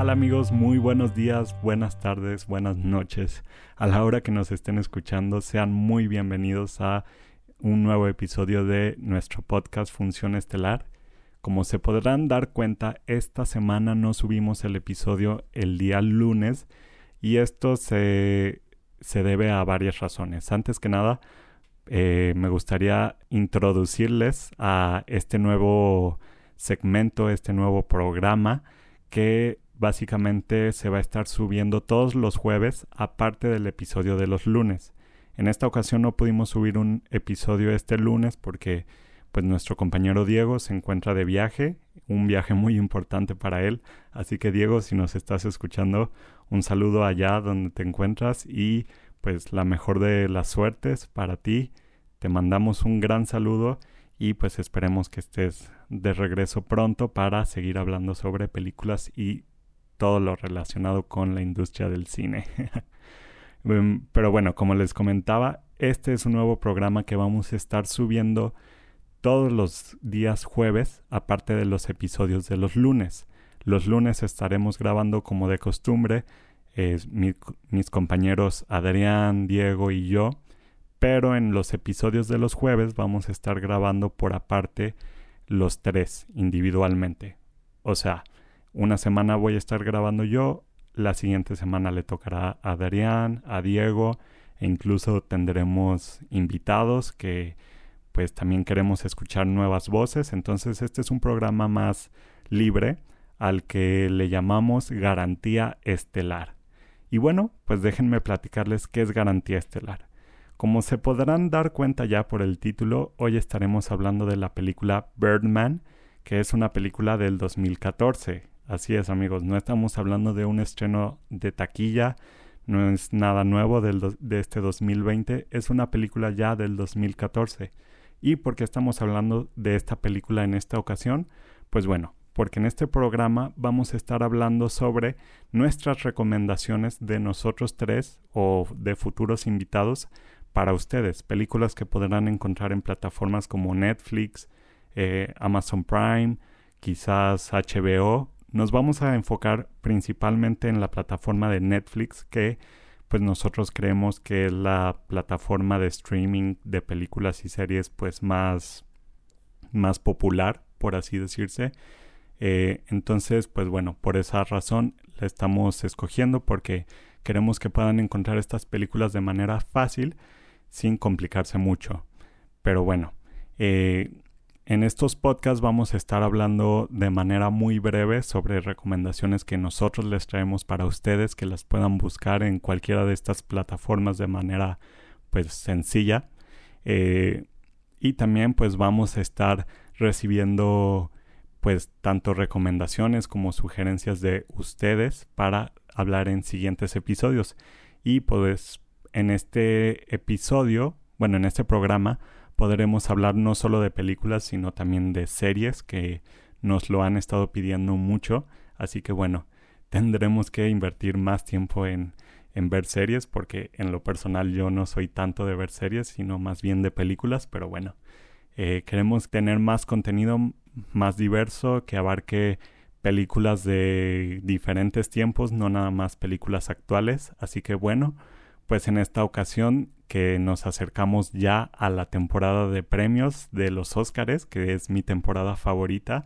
¿Qué tal amigos? Muy buenos días, buenas tardes, buenas noches. A la hora que nos estén escuchando, sean muy bienvenidos a un nuevo episodio de nuestro podcast Función Estelar. Como se podrán dar cuenta, esta semana no subimos el episodio el día lunes y esto se, se debe a varias razones. Antes que nada, eh, me gustaría introducirles a este nuevo segmento, este nuevo programa que básicamente se va a estar subiendo todos los jueves aparte del episodio de los lunes. En esta ocasión no pudimos subir un episodio este lunes porque pues nuestro compañero Diego se encuentra de viaje, un viaje muy importante para él. Así que Diego, si nos estás escuchando, un saludo allá donde te encuentras y pues la mejor de las suertes para ti. Te mandamos un gran saludo y pues esperemos que estés de regreso pronto para seguir hablando sobre películas y todo lo relacionado con la industria del cine. Em, pero bueno, como les comentaba, este es un nuevo programa que vamos a estar subiendo todos los días jueves, aparte de los episodios de los lunes. Los lunes estaremos grabando como de costumbre mis compañeros Adrián, Diego y yo, pero en los episodios de los jueves vamos a estar grabando por aparte los tres individualmente. O sea, una semana voy a estar grabando yo, la siguiente semana le tocará a Adrián, a Diego e incluso tendremos invitados que pues también queremos escuchar nuevas voces. Entonces este es un programa más libre al que le llamamos garantía estelar. Y bueno, pues déjenme platicarles qué es garantía estelar. Como se podrán dar cuenta ya por el título, hoy estaremos hablando de la película Birdman, que es una película del 2014. Así es amigos, no estamos hablando de un estreno de taquilla, no es nada nuevo de este 2020, es una película ya del 2014. ¿Y por qué estamos hablando de esta película en esta ocasión? Pues bueno, porque en este programa vamos a estar hablando sobre nuestras recomendaciones de nosotros tres o de futuros invitados para ustedes, películas que podrán encontrar en plataformas como Netflix, eh, Amazon Prime, quizás HBO. Nos vamos a enfocar principalmente en la plataforma de Netflix que pues nosotros creemos que es la plataforma de streaming de películas y series pues más, más popular, por así decirse. Eh, entonces, pues bueno, por esa razón la estamos escogiendo porque queremos que puedan encontrar estas películas de manera fácil sin complicarse mucho. Pero bueno, eh, en estos podcasts vamos a estar hablando de manera muy breve sobre recomendaciones que nosotros les traemos para ustedes, que las puedan buscar en cualquiera de estas plataformas de manera pues sencilla. Eh, y también pues vamos a estar recibiendo pues tanto recomendaciones como sugerencias de ustedes para hablar en siguientes episodios. Y pues en este episodio, bueno, en este programa, podremos hablar no solo de películas, sino también de series que nos lo han estado pidiendo mucho. Así que bueno, tendremos que invertir más tiempo en, en ver series, porque en lo personal yo no soy tanto de ver series, sino más bien de películas, pero bueno, eh, queremos tener más contenido más diverso que abarque películas de diferentes tiempos, no nada más películas actuales. Así que bueno, pues en esta ocasión que nos acercamos ya a la temporada de premios de los Óscares, que es mi temporada favorita,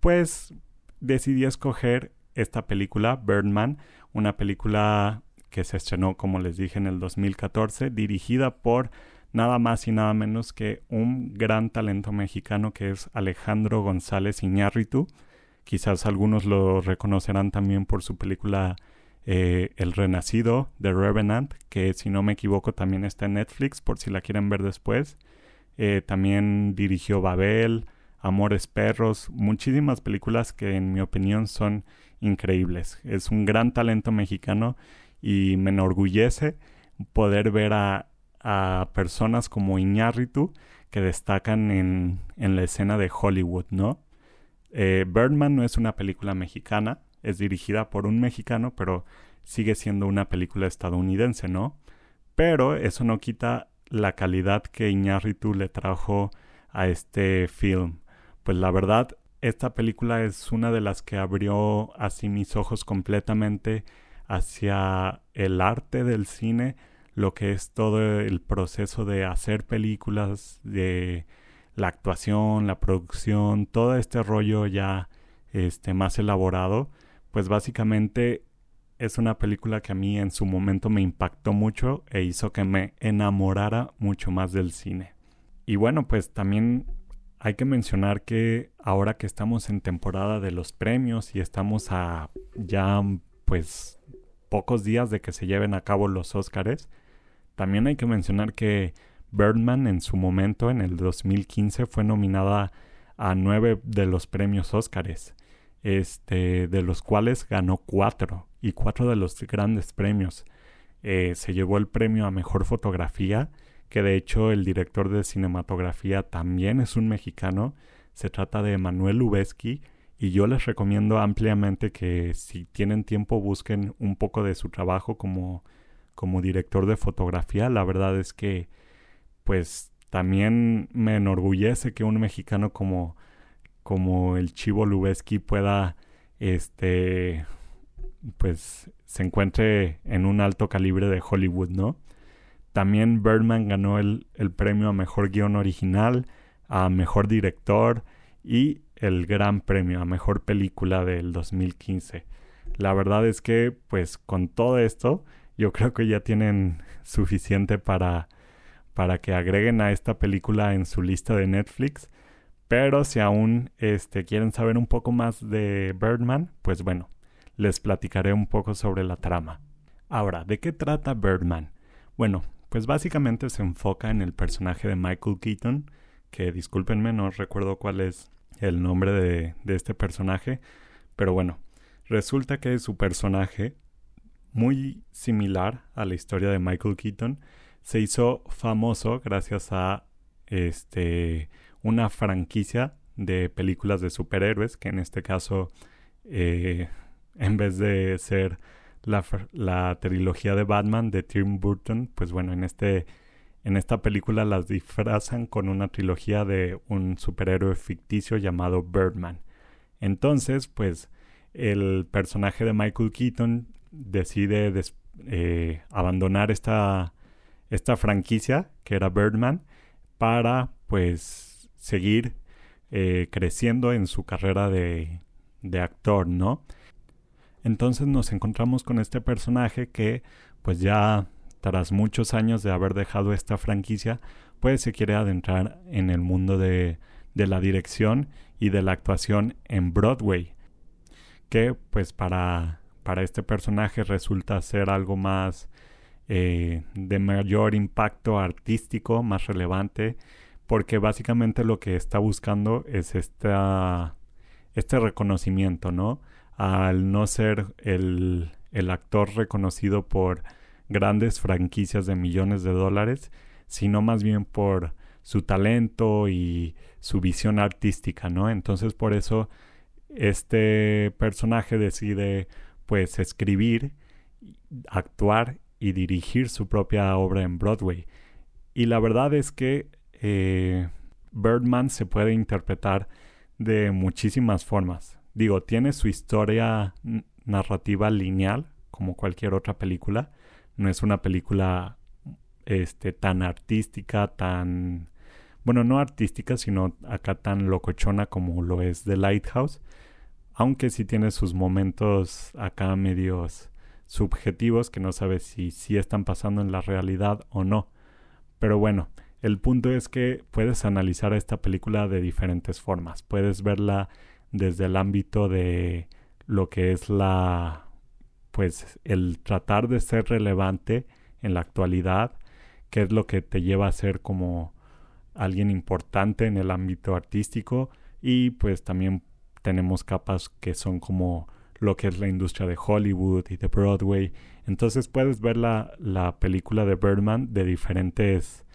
pues decidí escoger esta película, Birdman, una película que se estrenó, como les dije, en el 2014, dirigida por nada más y nada menos que un gran talento mexicano que es Alejandro González Iñárritu. Quizás algunos lo reconocerán también por su película eh, El Renacido de Revenant, que si no me equivoco también está en Netflix por si la quieren ver después. Eh, también dirigió Babel, Amores Perros, muchísimas películas que en mi opinión son increíbles. Es un gran talento mexicano y me enorgullece poder ver a, a personas como Iñárritu que destacan en, en, la escena de Hollywood, ¿no? Eh, Birdman no es una película mexicana, es dirigida por un mexicano, pero sigue siendo una película estadounidense, ¿no? Pero eso no quita la calidad que Iñárritu le trajo a este film. Pues la verdad, esta película es una de las que abrió así mis ojos completamente hacia el arte del cine, lo que es todo el proceso de hacer películas, de la actuación, la producción, todo este rollo ya este, más elaborado, pues básicamente es una película que a mí en su momento me impactó mucho e hizo que me enamorara mucho más del cine. Y bueno, pues también hay que mencionar que ahora que estamos en temporada de los premios y estamos a ya pues pocos días de que se lleven a cabo los Óscares, también hay que mencionar que Birdman en su momento, en el 2015, fue nominada a nueve de los premios Óscares, este, de los cuales ganó cuatro, y cuatro de los grandes premios. Eh, se llevó el premio a Mejor Fotografía, que de hecho el director de cinematografía también es un mexicano, se trata de Manuel Lubezki, y yo les recomiendo ampliamente que si tienen tiempo busquen un poco de su trabajo como, como director de fotografía. La verdad es que pues también me enorgullece que un mexicano como, como el Chivo Lubeski pueda este pues se encuentre en un alto calibre de Hollywood, ¿no? También Birdman ganó el, el premio a mejor guion original, a mejor director y el gran premio a mejor película del 2015. La verdad es que, pues con todo esto, yo creo que ya tienen suficiente para, para que agreguen a esta película en su lista de Netflix. Pero si aún este, quieren saber un poco más de Birdman, pues bueno, les platicaré un poco sobre la trama. Ahora, ¿de qué trata Birdman? Bueno, pues básicamente se enfoca en el personaje de Michael Keaton, que discúlpenme, no recuerdo cuál es el nombre de, este personaje. Pero bueno, resulta que su personaje, muy similar a la historia de Michael Keaton, se hizo famoso gracias a este, una franquicia de películas de superhéroes, que en este caso, eh, en vez de ser la, la, trilogía de Batman de Tim Burton, pues bueno, en este en esta película las disfrazan con una trilogía de un superhéroe ficticio llamado Birdman. Entonces, pues el personaje de Michael Keaton decide eh, abandonar esta, esta franquicia que era Birdman para pues seguir eh, creciendo en su carrera de, de actor, ¿no? Entonces nos encontramos con este personaje que pues ya tras muchos años de haber dejado esta franquicia, pues se quiere adentrar en el mundo de, la dirección y de la actuación en Broadway, que pues para, para este personaje resulta ser algo más eh, de mayor impacto artístico, más relevante, porque básicamente lo que está buscando es esta, este reconocimiento, ¿no? Al no ser el, el actor reconocido por grandes franquicias de millones de dólares, sino más bien por su talento y su visión artística, ¿no? Entonces por eso este personaje decide pues escribir, actuar y dirigir su propia obra en Broadway. Y la verdad es que eh, Birdman se puede interpretar de muchísimas formas. Digo, tiene su historia narrativa lineal, como cualquier otra película, no es una película este, tan artística, tan... Bueno, no artística, sino acá tan locochona como lo es The Lighthouse. Aunque sí tiene sus momentos acá medios subjetivos que no sabes si, si están pasando en la realidad o no. Pero bueno, el punto es que puedes analizar esta película de diferentes formas. Puedes verla desde el ámbito de lo que es la pues el tratar de ser relevante en la actualidad, que es lo que te lleva a ser como alguien importante en el ámbito artístico y pues también tenemos capas que son como lo que es la industria de Hollywood y de Broadway. Entonces puedes ver la, la película de Birdman de diferentes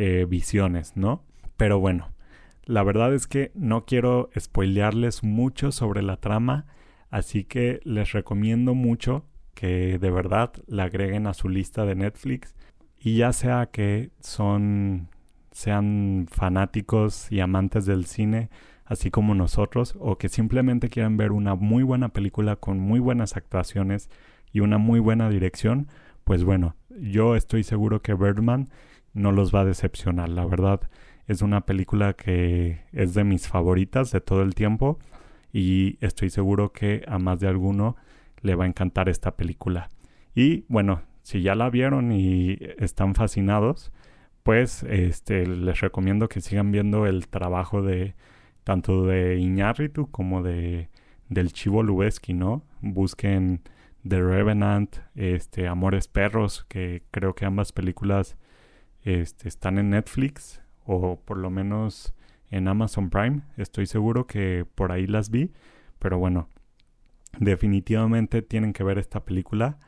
eh, visiones, ¿no? Pero bueno, la verdad es que no quiero spoilearles mucho sobre la trama, así que les recomiendo mucho que de verdad la agreguen a su lista de Netflix y ya sea que son sean fanáticos y amantes del cine, así como nosotros, o que simplemente quieran ver una muy buena película con muy buenas actuaciones y una muy buena dirección, pues bueno, yo estoy seguro que Birdman no los va a decepcionar. La verdad, es una película que es de mis favoritas de todo el tiempo y estoy seguro que a más de alguno le va a encantar esta película. Y bueno, si ya la vieron y están fascinados, pues este, les recomiendo que sigan viendo el trabajo de tanto de Iñárritu como de del Chivo Lubeski, ¿no? Busquen The Revenant, este, Amores Perros, que creo que ambas películas este, están en Netflix o por lo menos en Amazon Prime. Estoy seguro que por ahí las vi, pero bueno, definitivamente tienen que ver esta película.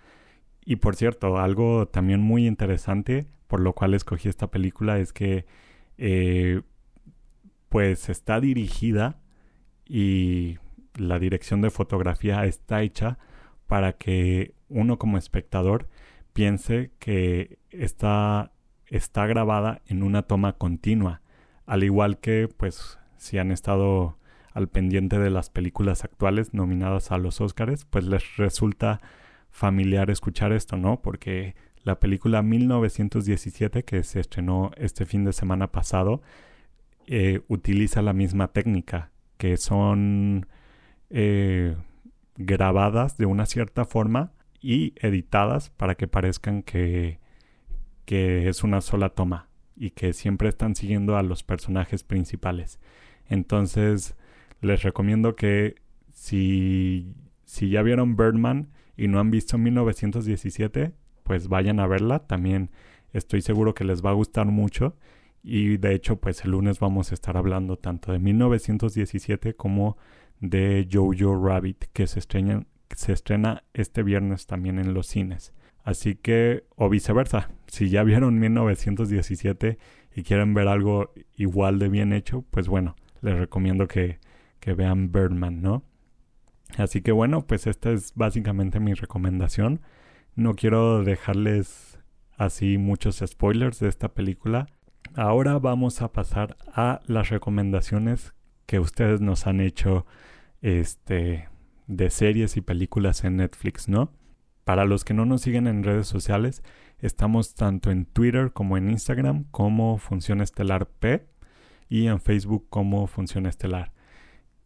Y por cierto, algo también muy interesante por lo cual escogí esta película es que eh, pues está dirigida y la dirección de fotografía está hecha para que uno como espectador piense que está, está grabada en una toma continua, al igual que pues si han estado al pendiente de las películas actuales nominadas a los Oscars, pues les resulta familiar escuchar esto, ¿no? Porque la película 1917 que se estrenó este fin de semana pasado eh, utiliza la misma técnica, que son eh, grabadas de una cierta forma y editadas para que parezcan que, que es una sola toma y que siempre están siguiendo a los personajes principales. Entonces, les recomiendo que si, si ya vieron Birdman y no han visto 1917, pues vayan a verla. También estoy seguro que les va a gustar mucho. Y de hecho, pues el lunes vamos a estar hablando tanto de 1917 como de Jojo Rabbit, que se estrena, se estrena este viernes también en los cines. Así que, o viceversa, si ya vieron 1917 y quieren ver algo igual de bien hecho, pues bueno, les recomiendo que, que vean Birdman, ¿no? Así que bueno, pues esta es básicamente mi recomendación. No quiero dejarles así muchos spoilers de esta película. Ahora vamos a pasar a las recomendaciones que ustedes nos han hecho este de series y películas en Netflix, ¿no? Para los que no nos siguen en redes sociales, estamos tanto en Twitter como en Instagram como Función Estelar P y en Facebook como Función Estelar.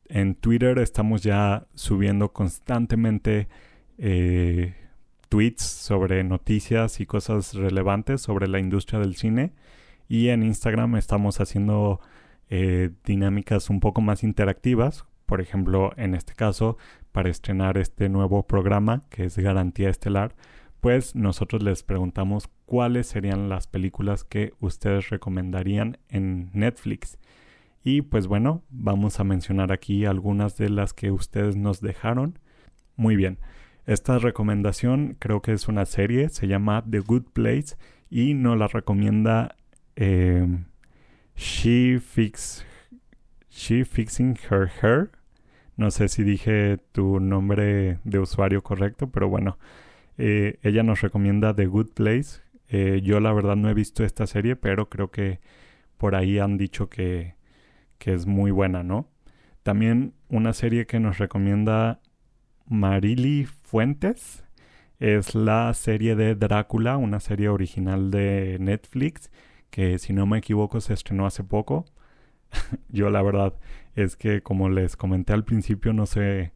En Twitter estamos ya subiendo constantemente eh, tweets sobre noticias y cosas relevantes sobre la industria del cine. Y en Instagram estamos haciendo eh, dinámicas un poco más interactivas. Por ejemplo, en este caso, para estrenar este nuevo programa que es Garantía Estelar, pues nosotros les preguntamos cuáles serían las películas que ustedes recomendarían en Netflix. Y pues bueno, vamos a mencionar aquí algunas de las que ustedes nos dejaron. Muy bien. Esta recomendación creo que es una serie, se llama The Good Place y nos la recomienda em, She, Fix, She Fixing Her Hair. No sé si dije tu nombre de usuario correcto, pero bueno, eh, ella nos recomienda The Good Place. Eh, yo la verdad no he visto esta serie, pero creo que por ahí han dicho que, que es muy buena, ¿no? También una serie que nos recomienda Marily Fuentes. Es la serie de Drácula, una serie original de Netflix que si no me equivoco se estrenó hace poco. Yo la verdad es que como les comenté al principio no sé,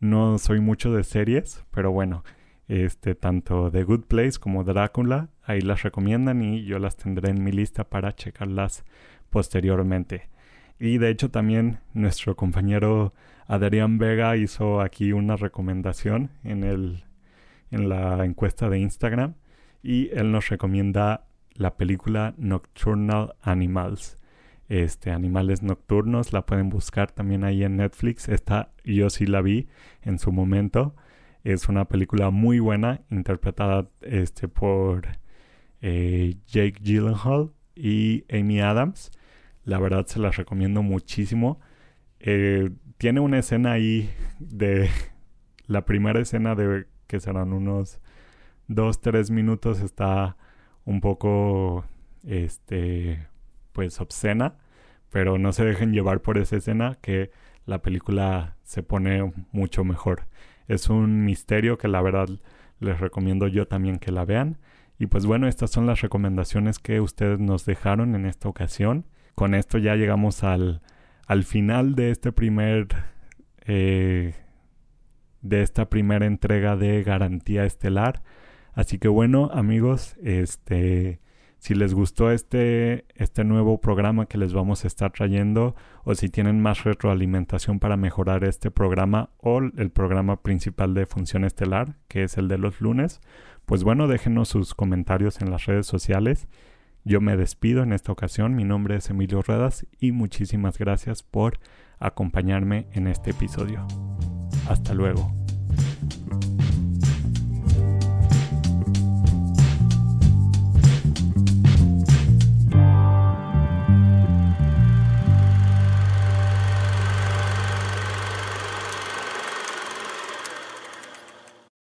no soy mucho de series, pero bueno, este tanto The Good Place como Drácula ahí las recomiendan y yo las tendré en mi lista para checarlas posteriormente. Y de hecho también nuestro compañero Adrián Vega hizo aquí una recomendación en, el, en la encuesta de Instagram y él nos recomienda la película Nocturnal Animals. Este, Animales Nocturnos, la pueden buscar también ahí en Netflix. Esta yo sí la vi en su momento. Es una película muy buena, interpretada este, por eh, Jake Gyllenhaal y Amy Adams. La verdad se las recomiendo muchísimo. Eh, tiene una escena ahí de la primera escena de que serán unos dos, tres minutos está un poco, este, pues obscena, pero no se dejen llevar por esa escena que la película se pone mucho mejor. Es un misterio que la verdad les recomiendo yo también que la vean. Y pues bueno, estas son las recomendaciones que ustedes nos dejaron en esta ocasión. Con esto ya llegamos al, al final de este primer eh, de esta primera entrega de garantía estelar. Así que bueno, amigos, este si les gustó este, este nuevo programa que les vamos a estar trayendo o si tienen más retroalimentación para mejorar este programa o el programa principal de Función Estelar, que es el de los lunes, pues bueno, déjenos sus comentarios en las redes sociales. Yo me despido en esta ocasión, mi nombre es Emilio Ruedas y muchísimas gracias por acompañarme en este episodio. Hasta luego.